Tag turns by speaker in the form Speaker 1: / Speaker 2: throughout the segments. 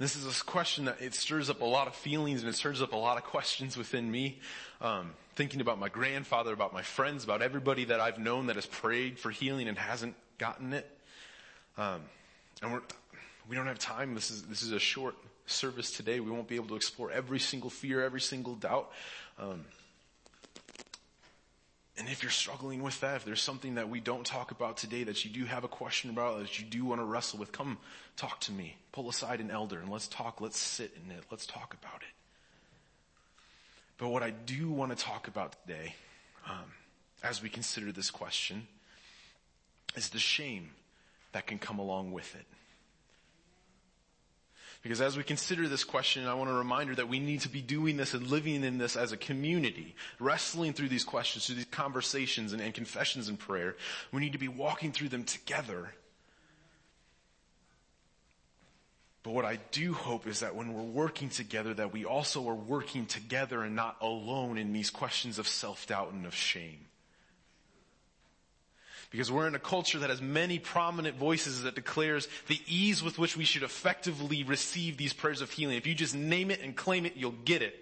Speaker 1: This is a question that it stirs up a lot of feelings and it stirs up a lot of questions within me. Um, thinking about my grandfather, about my friends, about everybody that I've known that has prayed for healing and hasn't gotten it. Um, and we're, we don't have time. This is this is a short service today. We won't be able to explore every single fear, every single doubt. Um, and if you're struggling with that, if there's something that we don't talk about today that you do have a question about, that you do want to wrestle with, come talk to me. Pull aside an elder and let's talk. Let's sit in it. Let's talk about it. But what I do want to talk about today, um, as we consider this question, is the shame that can come along with it. Because as we consider this question, I want a reminder that we need to be doing this and living in this as a community, wrestling through these questions, through these conversations and, and confessions and prayer. We need to be walking through them together. But what I do hope is that when we're working together, that we also are working together and not alone in these questions of self-doubt and of shame. Because we're in a culture that has many prominent voices that declares the ease with which we should effectively receive these prayers of healing. If you just name it and claim it, you'll get it.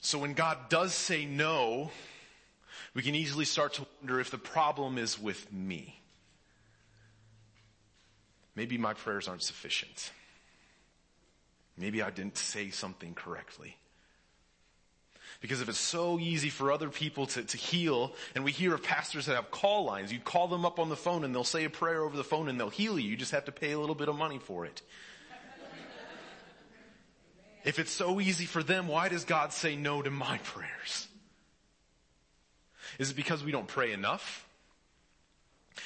Speaker 1: So when God does say no, we can easily start to wonder if the problem is with me. Maybe my prayers aren't sufficient. Maybe I didn't say something correctly. Because if it's so easy for other people to, to heal, and we hear of pastors that have call lines, you call them up on the phone and they'll say a prayer over the phone and they'll heal you. You just have to pay a little bit of money for it. if it's so easy for them, why does God say no to my prayers? Is it because we don't pray enough?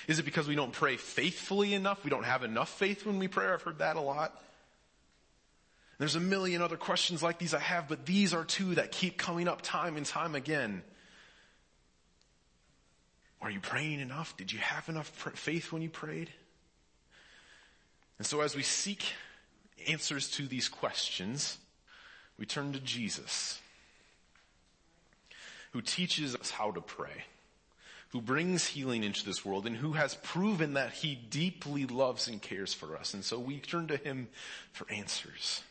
Speaker 1: Is it because we don't pray faithfully enough? We don't have enough faith when we pray? I've heard that a lot. There's a million other questions like these I have, but these are two that keep coming up time and time again. Are you praying enough? Did you have enough faith when you prayed? And so as we seek answers to these questions, we turn to Jesus, who teaches us how to pray, who brings healing into this world, and who has proven that he deeply loves and cares for us. And so we turn to him for answers.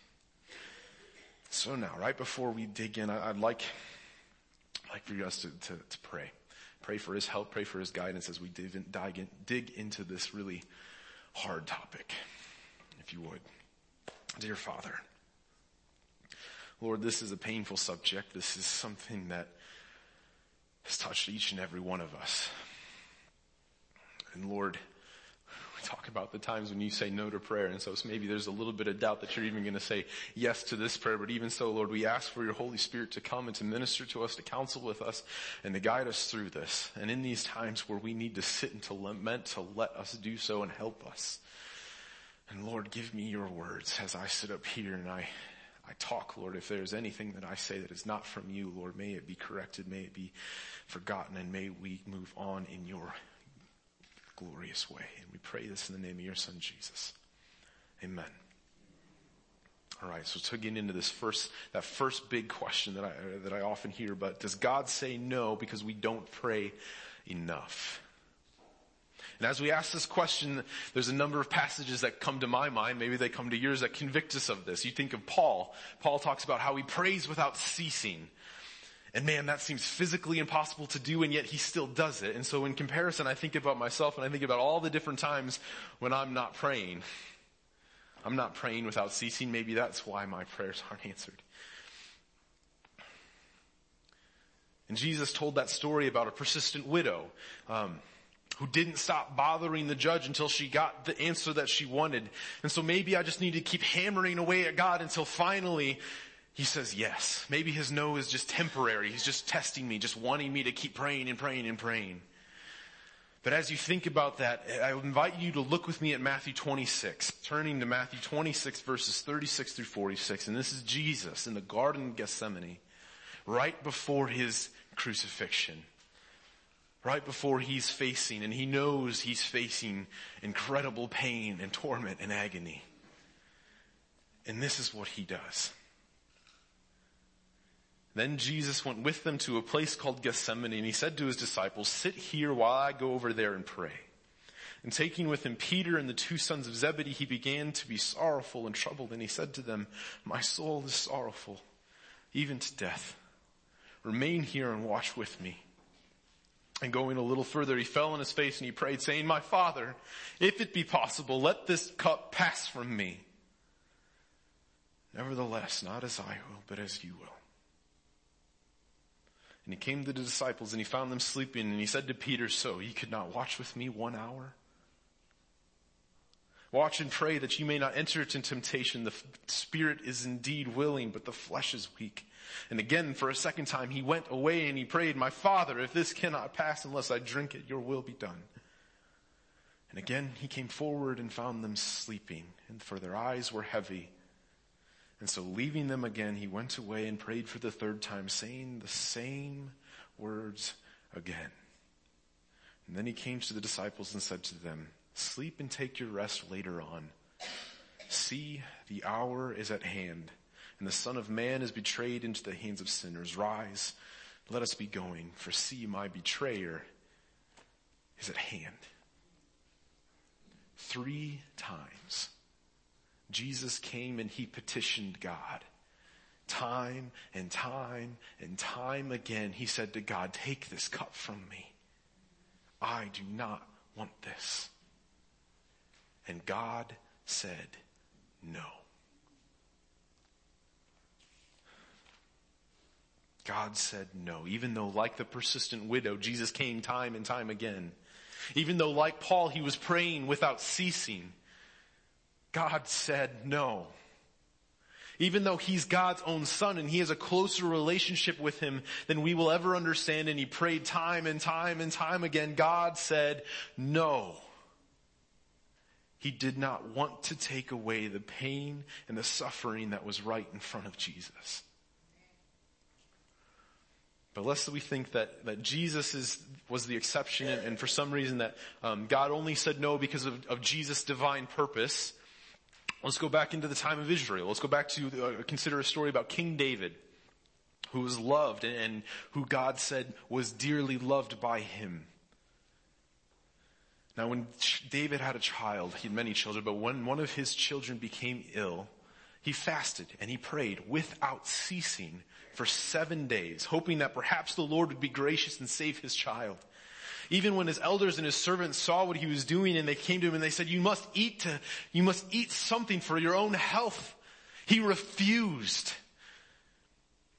Speaker 1: So now, right before we dig in, I'd like, like for you guys to, to, to, pray. Pray for his help, pray for his guidance as we dig, in, dig, in, dig into this really hard topic, if you would. Dear Father, Lord, this is a painful subject. This is something that has touched each and every one of us. And Lord, talk about the times when you say no to prayer. And so maybe there's a little bit of doubt that you're even going to say yes to this prayer. But even so, Lord, we ask for your Holy Spirit to come and to minister to us, to counsel with us, and to guide us through this. And in these times where we need to sit and to lament, to let us do so and help us. And Lord, give me your words as I sit up here and I, I talk, Lord. If there's anything that I say that is not from you, Lord, may it be corrected, may it be forgotten, and may we move on in your glorious way. And we pray this in the name of your son, Jesus. Amen. All right, so to get into this first, that first big question that I, that I often hear, but does God say no because we don't pray enough? And as we ask this question, there's a number of passages that come to my mind. Maybe they come to yours that convict us of this. You think of Paul. Paul talks about how he prays without ceasing. And man, that seems physically impossible to do and yet he still does it. And so in comparison, I think about myself and I think about all the different times when I'm not praying. I'm not praying without ceasing. Maybe that's why my prayers aren't answered. And Jesus told that story about a persistent widow, um, who didn't stop bothering the judge until she got the answer that she wanted. And so maybe I just need to keep hammering away at God until finally he says yes. Maybe his no is just temporary. He's just testing me, just wanting me to keep praying and praying and praying. But as you think about that, I invite you to look with me at Matthew 26, turning to Matthew 26 verses 36 through 46. And this is Jesus in the Garden of Gethsemane, right before his crucifixion. Right before he's facing, and he knows he's facing incredible pain and torment and agony. And this is what he does. Then Jesus went with them to a place called Gethsemane and he said to his disciples, sit here while I go over there and pray. And taking with him Peter and the two sons of Zebedee, he began to be sorrowful and troubled. And he said to them, My soul is sorrowful, even to death. Remain here and watch with me. And going a little further, he fell on his face and he prayed, saying, My father, if it be possible, let this cup pass from me. Nevertheless, not as I will, but as you will. And he came to the disciples and he found them sleeping and he said to Peter, so ye could not watch with me one hour? Watch and pray that you may not enter into temptation. The spirit is indeed willing, but the flesh is weak. And again, for a second time, he went away and he prayed, my father, if this cannot pass unless I drink it, your will be done. And again, he came forward and found them sleeping, and for their eyes were heavy. And so leaving them again, he went away and prayed for the third time, saying the same words again. And then he came to the disciples and said to them, sleep and take your rest later on. See, the hour is at hand and the son of man is betrayed into the hands of sinners. Rise, let us be going, for see, my betrayer is at hand. Three times Jesus came and he petitioned God. Time and time and time again, he said to God, take this cup from me. I do not want this. And God said, no. God said no, even though like the persistent widow, Jesus came time and time again. Even though like Paul, he was praying without ceasing. God said no. Even though he's God's own son and he has a closer relationship with him than we will ever understand and he prayed time and time and time again, God said no. He did not want to take away the pain and the suffering that was right in front of Jesus. But lest we think that, that Jesus is, was the exception and, and for some reason that um, God only said no because of, of Jesus' divine purpose, Let's go back into the time of Israel. Let's go back to uh, consider a story about King David, who was loved and, and who God said was dearly loved by him. Now when David had a child, he had many children, but when one of his children became ill, he fasted and he prayed without ceasing for seven days, hoping that perhaps the Lord would be gracious and save his child. Even when his elders and his servants saw what he was doing and they came to him and they said, you must eat to, you must eat something for your own health. He refused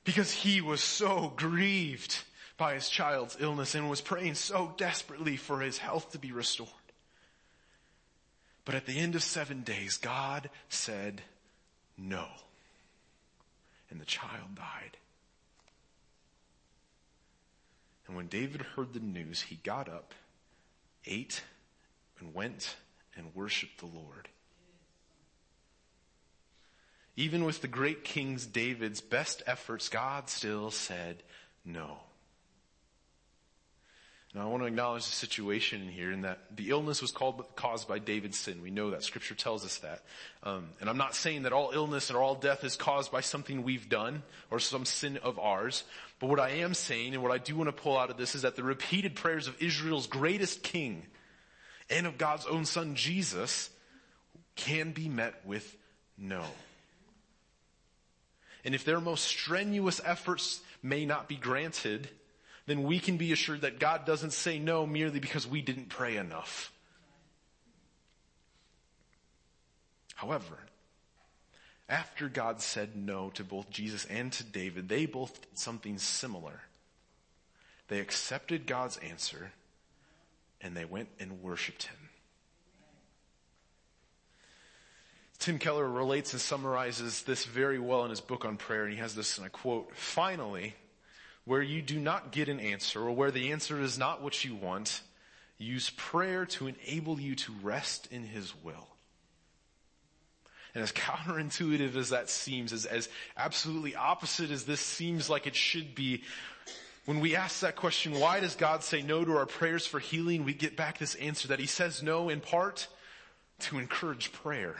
Speaker 1: because he was so grieved by his child's illness and was praying so desperately for his health to be restored. But at the end of seven days, God said no. And the child died. And when David heard the news, he got up, ate, and went and worshiped the Lord. Even with the great king's David's best efforts, God still said no. Now I want to acknowledge the situation in here in that the illness was called, caused by David's sin. We know that scripture tells us that. Um, and I'm not saying that all illness or all death is caused by something we've done or some sin of ours. But what I am saying and what I do want to pull out of this is that the repeated prayers of Israel's greatest king and of God's own son Jesus can be met with no. And if their most strenuous efforts may not be granted, then we can be assured that God doesn't say no merely because we didn't pray enough. However, after God said no to both Jesus and to David, they both did something similar. They accepted God's answer and they went and worshiped Him. Tim Keller relates and summarizes this very well in his book on prayer, and he has this, and I quote, finally, where you do not get an answer or where the answer is not what you want, use prayer to enable you to rest in His will. And as counterintuitive as that seems, as, as absolutely opposite as this seems like it should be, when we ask that question, why does God say no to our prayers for healing? We get back this answer that He says no in part to encourage prayer.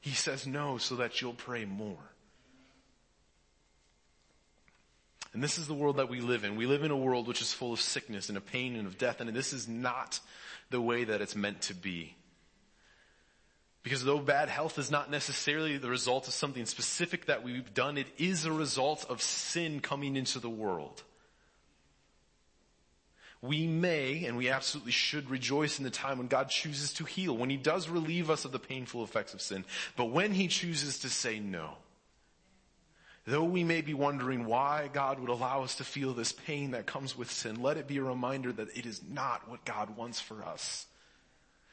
Speaker 1: He says no so that you'll pray more. And this is the world that we live in. We live in a world which is full of sickness and of pain and of death, and this is not the way that it's meant to be. Because though bad health is not necessarily the result of something specific that we've done, it is a result of sin coming into the world. We may, and we absolutely should rejoice in the time when God chooses to heal, when He does relieve us of the painful effects of sin. But when He chooses to say no, though we may be wondering why God would allow us to feel this pain that comes with sin, let it be a reminder that it is not what God wants for us.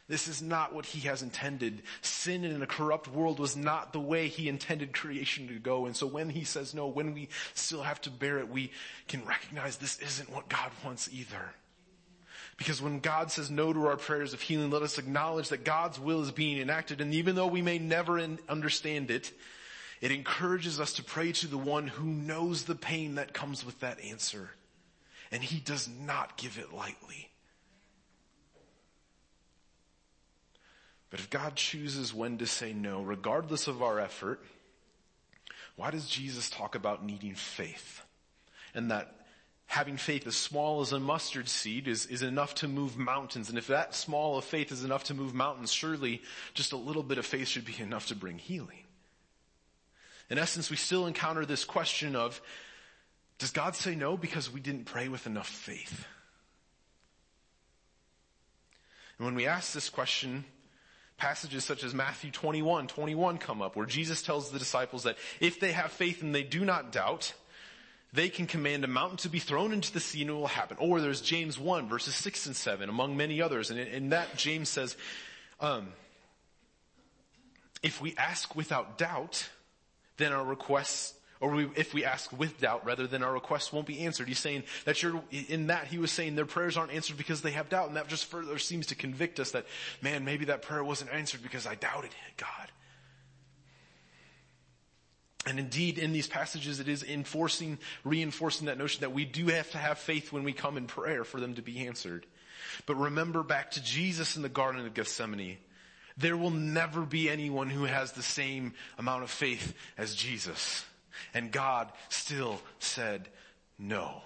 Speaker 1: This is not what he has intended. Sin in a corrupt world was not the way he intended creation to go. And so when he says no, when we still have to bear it, we can recognize this isn't what God wants either. Because when God says no to our prayers of healing, let us acknowledge that God's will is being enacted. And even though we may never understand it, it encourages us to pray to the one who knows the pain that comes with that answer. And he does not give it lightly. But if God chooses when to say no, regardless of our effort, why does Jesus talk about needing faith? And that having faith as small as a mustard seed is, is enough to move mountains. And if that small of faith is enough to move mountains, surely just a little bit of faith should be enough to bring healing. In essence, we still encounter this question of, does God say no because we didn't pray with enough faith? And when we ask this question, passages such as Matthew 21, 21 come up where Jesus tells the disciples that if they have faith and they do not doubt, they can command a mountain to be thrown into the sea and it will happen. Or there's James 1 verses 6 and 7 among many others. And in that James says, um, if we ask without doubt, then our requests or we, if we ask with doubt rather than our requests won't be answered. He's saying that you're, in that he was saying their prayers aren't answered because they have doubt and that just further seems to convict us that, man, maybe that prayer wasn't answered because I doubted God. And indeed, in these passages, it is enforcing, reinforcing that notion that we do have to have faith when we come in prayer for them to be answered. But remember back to Jesus in the Garden of Gethsemane. There will never be anyone who has the same amount of faith as Jesus. And God still said no.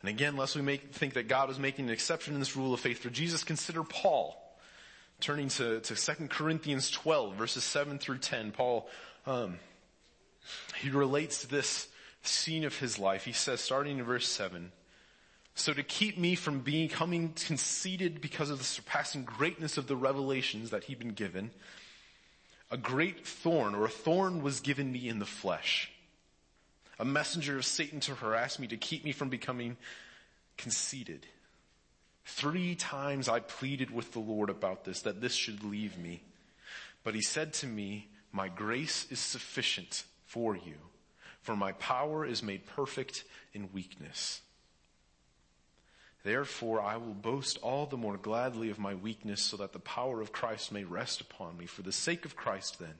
Speaker 1: And again, lest we make, think that God was making an exception in this rule of faith for Jesus, consider Paul. Turning to, to 2 Corinthians 12, verses 7 through 10, Paul, um, he relates this scene of his life. He says, starting in verse 7, so to keep me from becoming conceited because of the surpassing greatness of the revelations that he'd been given, a great thorn or a thorn was given me in the flesh. A messenger of Satan to harass me to keep me from becoming conceited. Three times I pleaded with the Lord about this, that this should leave me. But he said to me, my grace is sufficient for you, for my power is made perfect in weakness. Therefore, I will boast all the more gladly of my weakness so that the power of Christ may rest upon me. For the sake of Christ, then,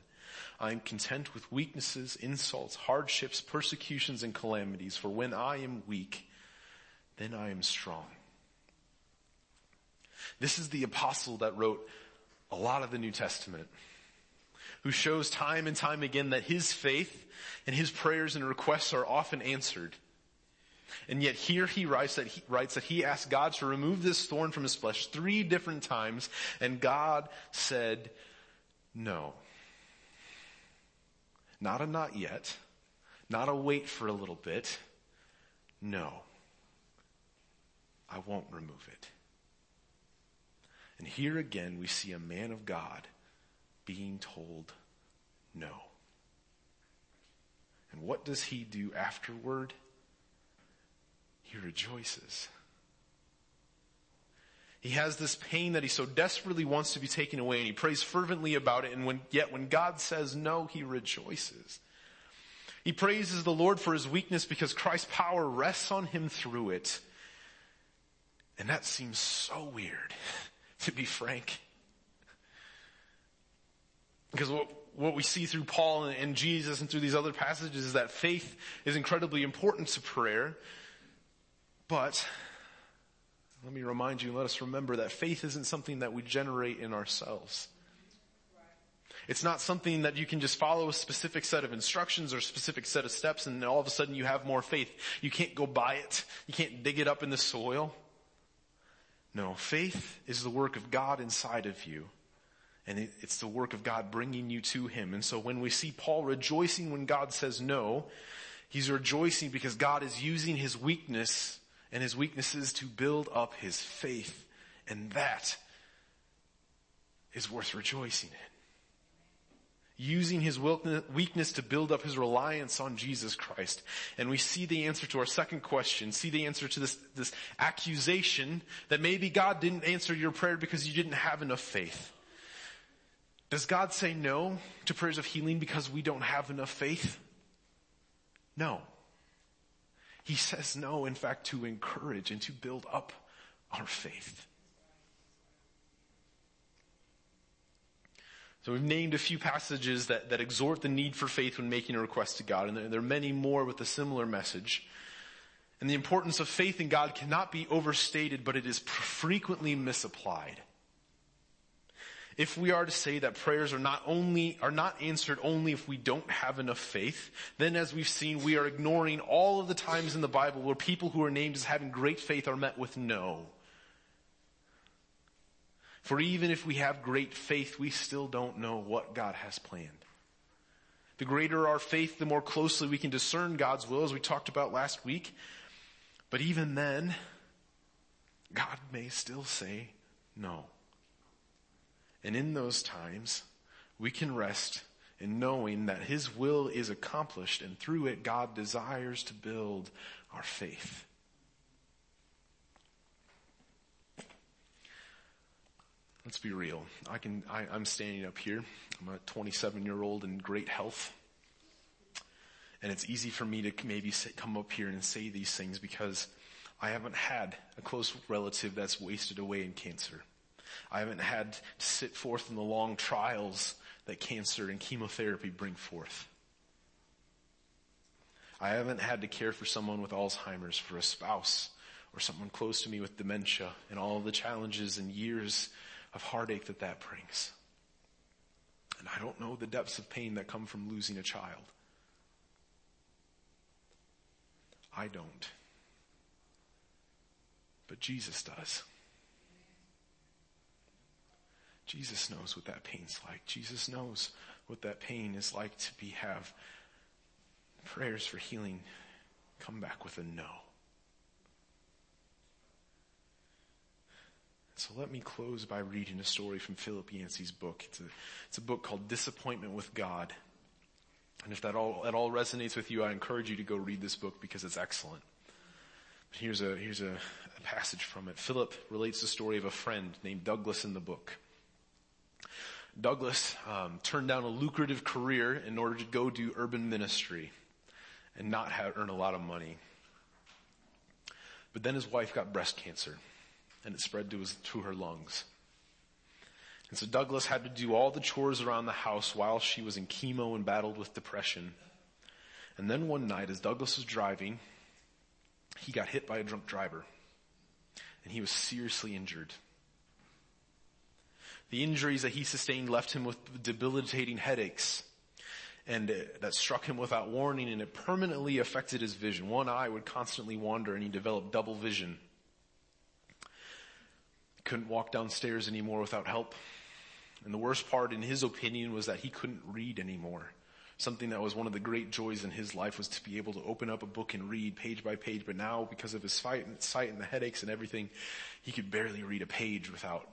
Speaker 1: I am content with weaknesses, insults, hardships, persecutions, and calamities. For when I am weak, then I am strong. This is the apostle that wrote a lot of the New Testament, who shows time and time again that his faith and his prayers and requests are often answered. And yet here he writes that he writes that he asked God to remove this thorn from his flesh three different times and God said no. Not a not yet. Not a wait for a little bit. No. I won't remove it. And here again we see a man of God being told no. And what does he do afterward? He rejoices. He has this pain that he so desperately wants to be taken away and he prays fervently about it. And when, yet when God says no, he rejoices. He praises the Lord for his weakness because Christ's power rests on him through it. And that seems so weird, to be frank. Because what, what we see through Paul and, and Jesus and through these other passages is that faith is incredibly important to prayer. But let me remind you, let us remember that faith isn't something that we generate in ourselves. It's not something that you can just follow a specific set of instructions or a specific set of steps and all of a sudden you have more faith. You can't go buy it. You can't dig it up in the soil. No, faith is the work of God inside of you. And it's the work of God bringing you to Him. And so when we see Paul rejoicing when God says no, he's rejoicing because God is using his weakness and his weaknesses to build up his faith. And that is worth rejoicing in using his weakness to build up his reliance on Jesus Christ. And we see the answer to our second question, see the answer to this, this accusation that maybe God didn't answer your prayer because you didn't have enough faith. Does God say no to prayers of healing because we don't have enough faith? No. He says no, in fact, to encourage and to build up our faith. So we've named a few passages that, that exhort the need for faith when making a request to God, and there, there are many more with a similar message. And the importance of faith in God cannot be overstated, but it is frequently misapplied. If we are to say that prayers are not only, are not answered only if we don't have enough faith, then as we've seen, we are ignoring all of the times in the Bible where people who are named as having great faith are met with no. For even if we have great faith, we still don't know what God has planned. The greater our faith, the more closely we can discern God's will, as we talked about last week. But even then, God may still say no. And in those times, we can rest in knowing that His will is accomplished and through it God desires to build our faith. Let's be real. I can, I, I'm standing up here. I'm a 27 year old in great health. And it's easy for me to maybe say, come up here and say these things because I haven't had a close relative that's wasted away in cancer. I haven't had to sit forth in the long trials that cancer and chemotherapy bring forth. I haven't had to care for someone with Alzheimer's, for a spouse, or someone close to me with dementia, and all the challenges and years of heartache that that brings. And I don't know the depths of pain that come from losing a child. I don't. But Jesus does. Jesus knows what that pain's like. Jesus knows what that pain is like to be have prayers for healing come back with a no. So let me close by reading a story from Philip Yancey's book. It's a, it's a book called Disappointment with God. And if that all, at all resonates with you, I encourage you to go read this book because it's excellent. But here's a, here's a, a passage from it. Philip relates the story of a friend named Douglas in the book. Douglas um, turned down a lucrative career in order to go do urban ministry and not have, earn a lot of money. But then his wife got breast cancer and it spread to, his, to her lungs. And so Douglas had to do all the chores around the house while she was in chemo and battled with depression. And then one night, as Douglas was driving, he got hit by a drunk driver. And he was seriously injured. The injuries that he sustained left him with debilitating headaches. And uh, that struck him without warning and it permanently affected his vision. One eye would constantly wander and he developed double vision couldn't walk downstairs anymore without help. And the worst part, in his opinion, was that he couldn't read anymore. Something that was one of the great joys in his life was to be able to open up a book and read page by page. But now, because of his sight and the headaches and everything, he could barely read a page without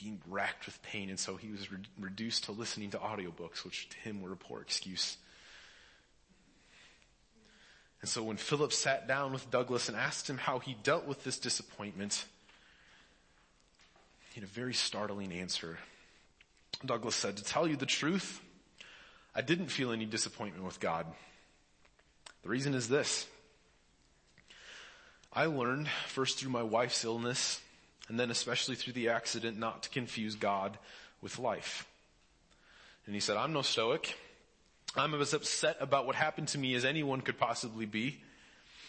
Speaker 1: being racked with pain. And so he was re- reduced to listening to audiobooks, which to him were a poor excuse. And so when Philip sat down with Douglas and asked him how he dealt with this disappointment, he had a very startling answer. Douglas said, to tell you the truth, I didn't feel any disappointment with God. The reason is this. I learned first through my wife's illness and then especially through the accident not to confuse God with life. And he said, I'm no stoic. I'm as upset about what happened to me as anyone could possibly be.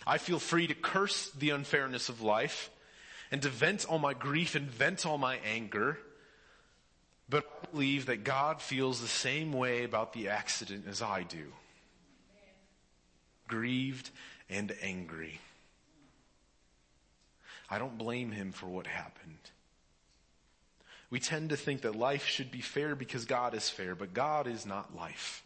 Speaker 1: I feel free to curse the unfairness of life and to vent all my grief and vent all my anger. But I believe that God feels the same way about the accident as I do. Grieved and angry. I don't blame him for what happened. We tend to think that life should be fair because God is fair, but God is not life.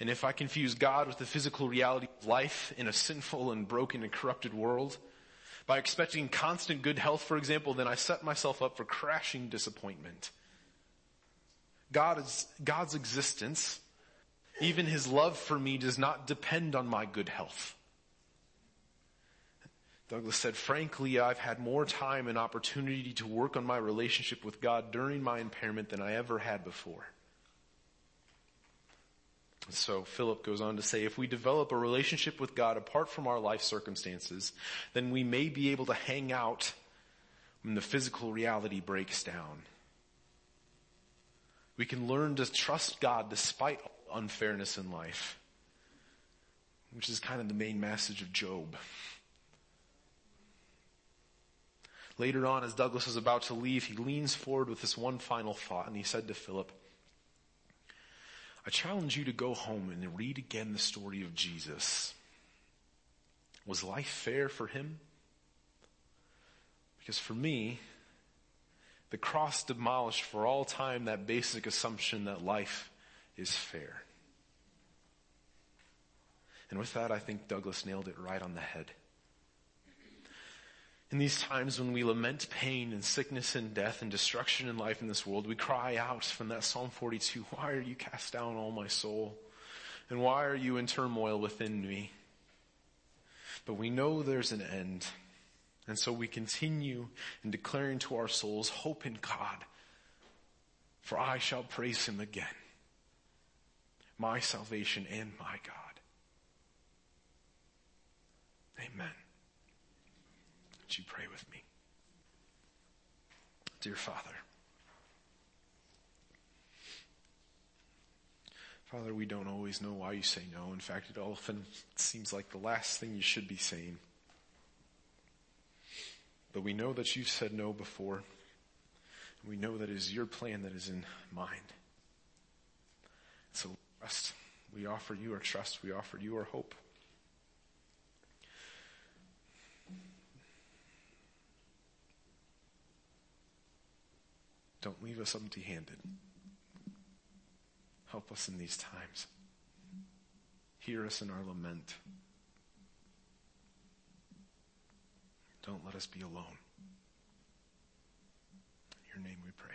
Speaker 1: And if I confuse God with the physical reality of life in a sinful and broken and corrupted world, by expecting constant good health, for example, then I set myself up for crashing disappointment. God is, God's existence, even His love for me does not depend on my good health. Douglas said, frankly, I've had more time and opportunity to work on my relationship with God during my impairment than I ever had before. So Philip goes on to say, if we develop a relationship with God apart from our life circumstances, then we may be able to hang out when the physical reality breaks down. We can learn to trust God despite unfairness in life, which is kind of the main message of Job. Later on, as Douglas is about to leave, he leans forward with this one final thought and he said to Philip, I challenge you to go home and read again the story of Jesus. Was life fair for him? Because for me, the cross demolished for all time that basic assumption that life is fair. And with that, I think Douglas nailed it right on the head. In these times when we lament pain and sickness and death and destruction in life in this world, we cry out from that Psalm 42, why are you cast down, all my soul? And why are you in turmoil within me? But we know there's an end. And so we continue in declaring to our souls hope in God. For I shall praise him again. My salvation and my God. Amen. You pray with me? Dear Father, Father, we don't always know why you say no. In fact, it often seems like the last thing you should be saying. But we know that you've said no before. And we know that it is your plan that is in mind. So trust. We offer you our trust. We offer you our hope. Don't leave us empty handed. Help us in these times. Hear us in our lament. Don't let us be alone. In your name we pray.